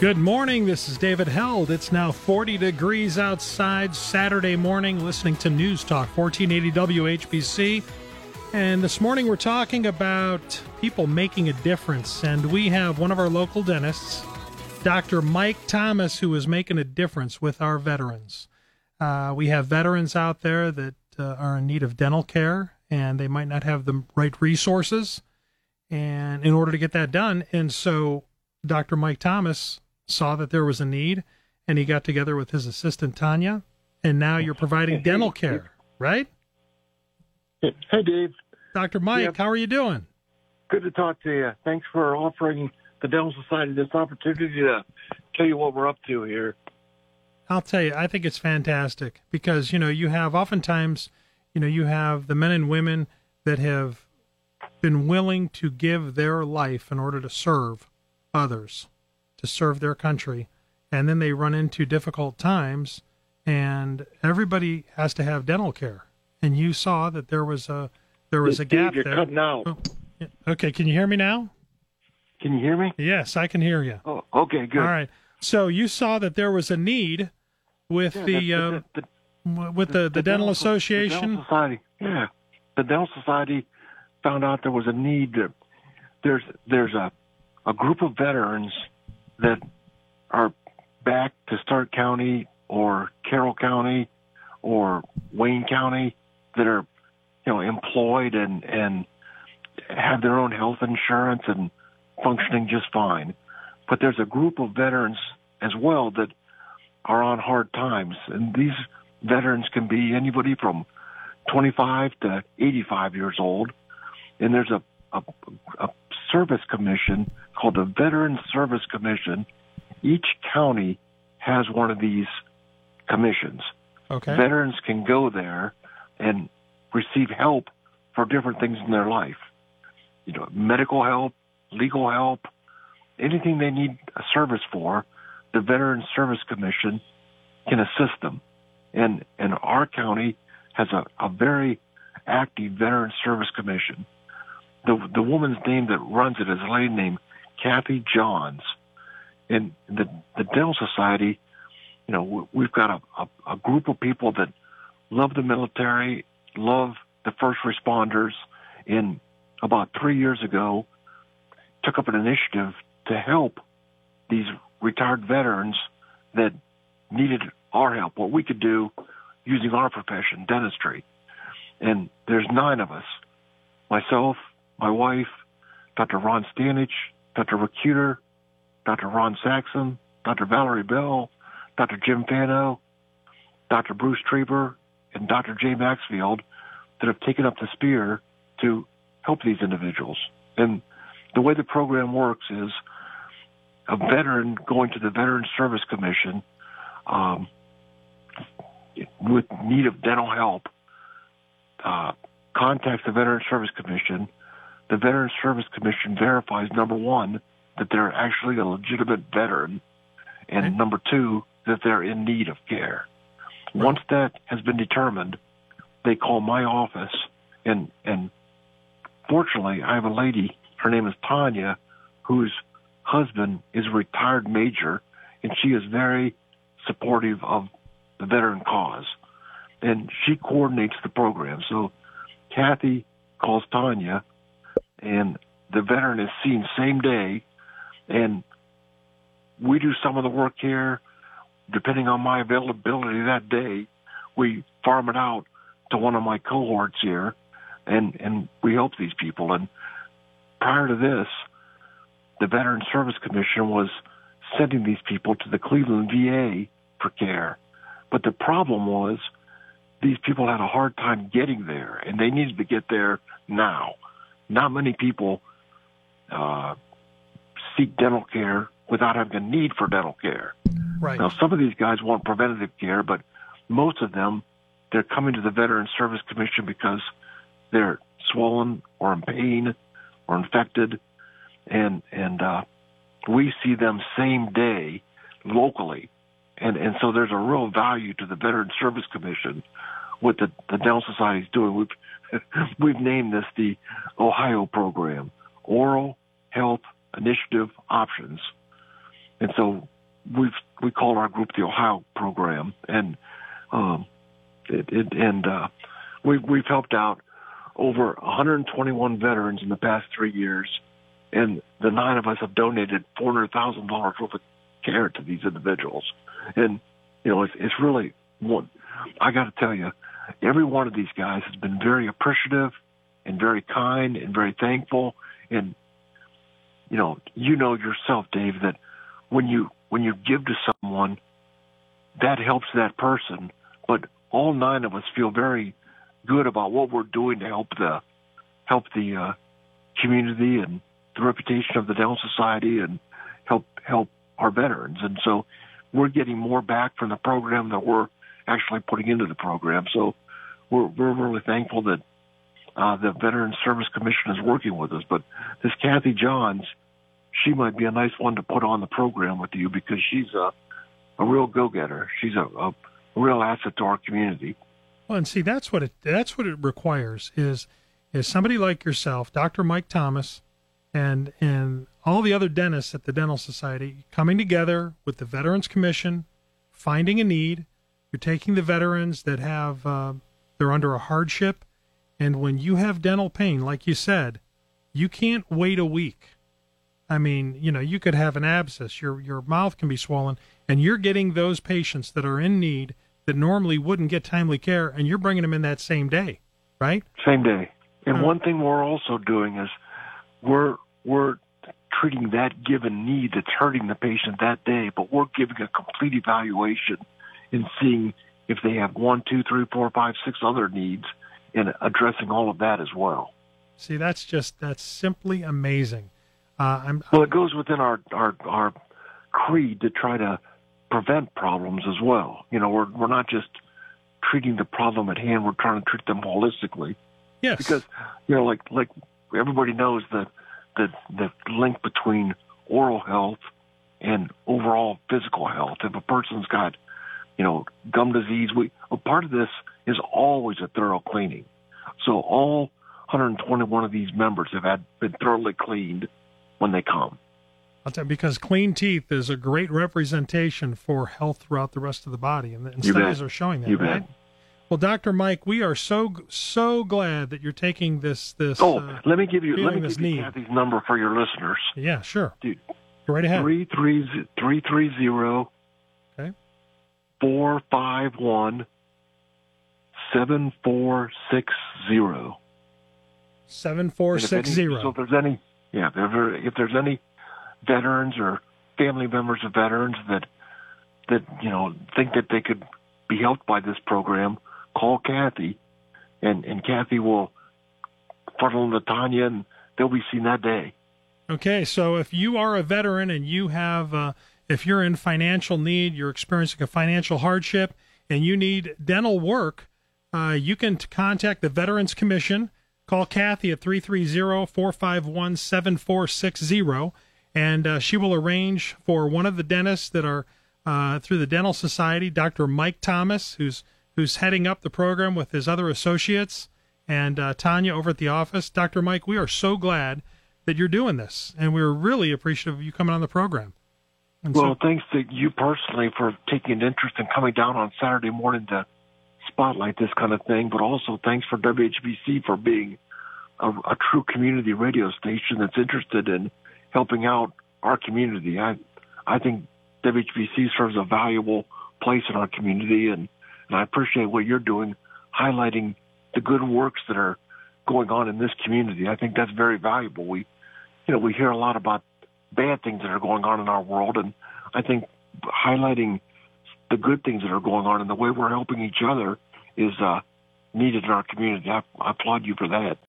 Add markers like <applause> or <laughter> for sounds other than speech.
Good morning. This is David Held. It's now 40 degrees outside Saturday morning, listening to News Talk 1480 WHBC. And this morning we're talking about people making a difference. And we have one of our local dentists, Dr. Mike Thomas, who is making a difference with our veterans. Uh, we have veterans out there that uh, are in need of dental care and they might not have the right resources and in order to get that done. And so Dr. Mike Thomas saw that there was a need and he got together with his assistant Tanya and now you're providing dental care, right? Hey, Dave. Dr. Mike, yeah. how are you doing? Good to talk to you. Thanks for offering the Dental Society this opportunity to tell you what we're up to here. I'll tell you, I think it's fantastic because, you know, you have oftentimes, you know, you have the men and women that have been willing to give their life in order to serve others to serve their country. And then they run into difficult times, and everybody has to have dental care. And you saw that there was a there was a gap you're there. Cutting out. Oh, okay, can you hear me now? Can you hear me? Yes, I can hear you. Oh, okay, good. All right. So you saw that there was a need with yeah, the, uh, the, the, with the, the, the dental, dental, association. dental society. Yeah, the dental society found out there was a need. There's there's a a group of veterans that are back to Stark County or Carroll County or Wayne County that are, you know, employed and, and have their own health insurance and functioning just fine. But there's a group of veterans as well that are on hard times. And these veterans can be anybody from 25 to 85 years old. And there's a, a, a service commission called the Veteran Service Commission. Each county has one of these commissions. Okay. Veterans can go there and receive help for different things in their life. You know, medical help, legal help, anything they need a service for, the Veteran Service Commission can assist them. And and our county has a, a very active Veteran Service Commission. The the woman's name that runs it is a lady named Kathy Johns. And the, the Dental Society, you know, we've got a, a, a group of people that love the military, love the first responders. And about three years ago, took up an initiative to help these retired veterans that needed our help, what we could do using our profession, dentistry. And there's nine of us myself, my wife, Dr. Ron Stanich, Dr. Rakuter, Dr. Ron Saxon, Dr. Valerie Bell, Dr. Jim Fano, Dr. Bruce Trieber, and Dr. Jay Maxfield that have taken up the spear to help these individuals. And the way the program works is a veteran going to the Veteran Service Commission um, with need of dental help uh, contacts the Veteran Service Commission the Veterans Service Commission verifies number one that they're actually a legitimate veteran, and okay. number two that they're in need of care. Right. Once that has been determined, they call my office, and and fortunately, I have a lady. Her name is Tanya, whose husband is a retired major, and she is very supportive of the veteran cause, and she coordinates the program. So, Kathy calls Tanya and the veteran is seen same day, and we do some of the work here. Depending on my availability that day, we farm it out to one of my cohorts here, and and we help these people. And prior to this, the Veteran Service Commission was sending these people to the Cleveland VA for care, but the problem was these people had a hard time getting there, and they needed to get there now not many people uh, seek dental care without having a need for dental care. Right. Now, some of these guys want preventative care, but most of them, they're coming to the Veteran Service Commission because they're swollen or in pain or infected, and and uh, we see them same day locally, and and so there's a real value to the Veteran Service Commission what the, the Dental Society is doing. We've <laughs> we've named this the Ohio program, Oral Health Initiative Options, and so we've we call our group the Ohio program, and um, it, it and uh, we've we've helped out over 121 veterans in the past three years, and the nine of us have donated four hundred thousand dollars worth of care to these individuals, and you know it's it's really one. I got to tell you, every one of these guys has been very appreciative and very kind and very thankful, and you know you know yourself, Dave, that when you when you give to someone, that helps that person. But all nine of us feel very good about what we're doing to help the help the uh, community and the reputation of the Dental Society and help help our veterans. And so we're getting more back from the program that we're actually putting into the program. So we're we're really thankful that uh, the Veterans Service Commission is working with us. But this Kathy Johns, she might be a nice one to put on the program with you because she's a a real go getter. She's a, a real asset to our community. Well, and see, that's what it that's what it requires is is somebody like yourself, Dr. Mike Thomas, and and all the other dentists at the Dental Society coming together with the Veterans Commission, finding a need. You're taking the veterans that have uh, they're under a hardship, and when you have dental pain, like you said, you can't wait a week. I mean, you know, you could have an abscess, your your mouth can be swollen, and you're getting those patients that are in need that normally wouldn't get timely care, and you're bringing them in that same day, right? Same day. And uh, one thing we're also doing is we're we're treating that given need that's hurting the patient that day, but we're giving a complete evaluation and seeing if they have one, two, three, four, five, six other needs, and addressing all of that as well. See, that's just that's simply amazing. Uh, I'm, well, it goes within our, our our creed to try to prevent problems as well. You know, we're we're not just treating the problem at hand; we're trying to treat them holistically. Yes, because you know, like like everybody knows that the the link between oral health and overall physical health. If a person's got you know gum disease, we a part of this is always a thorough cleaning. So all 121 of these members have had been thoroughly cleaned when they come. I'll tell you, because clean teeth is a great representation for health throughout the rest of the body, and, and studies bet. are showing that. You right? bet. Well, Doctor Mike, we are so so glad that you're taking this this. Oh, uh, let me give you let me give you need. Kathy's number for your listeners. Yeah, sure. Dude, Go right ahead. Three three three three zero. 451 7460. 7460. So if there's any, yeah, if, if there's any veterans or family members of veterans that, that, you know, think that they could be helped by this program, call Kathy and, and Kathy will funnel them to Tanya and they'll be seen that day. Okay, so if you are a veteran and you have uh, if you're in financial need, you're experiencing a financial hardship, and you need dental work, uh, you can contact the Veterans Commission. Call Kathy at 330 451 7460, and uh, she will arrange for one of the dentists that are uh, through the Dental Society, Dr. Mike Thomas, who's who's heading up the program with his other associates, and uh, Tanya over at the office. Dr. Mike, we are so glad that you're doing this, and we're really appreciative of you coming on the program. And Well, so, thanks to you personally for taking an interest in coming down on Saturday morning to spotlight this kind of thing, but also thanks for WHBC for being a, a true community radio station that's interested in helping out our community. I I think WHBC serves a valuable place in our community, and, and I appreciate what you're doing, highlighting the good works that are going on in this community. I think that's very valuable. We, you know, we hear a lot about bad things that are going on in our world, and I think highlighting the good things that are going on and the way we're helping each other is uh, needed in our community. I, I applaud you for that.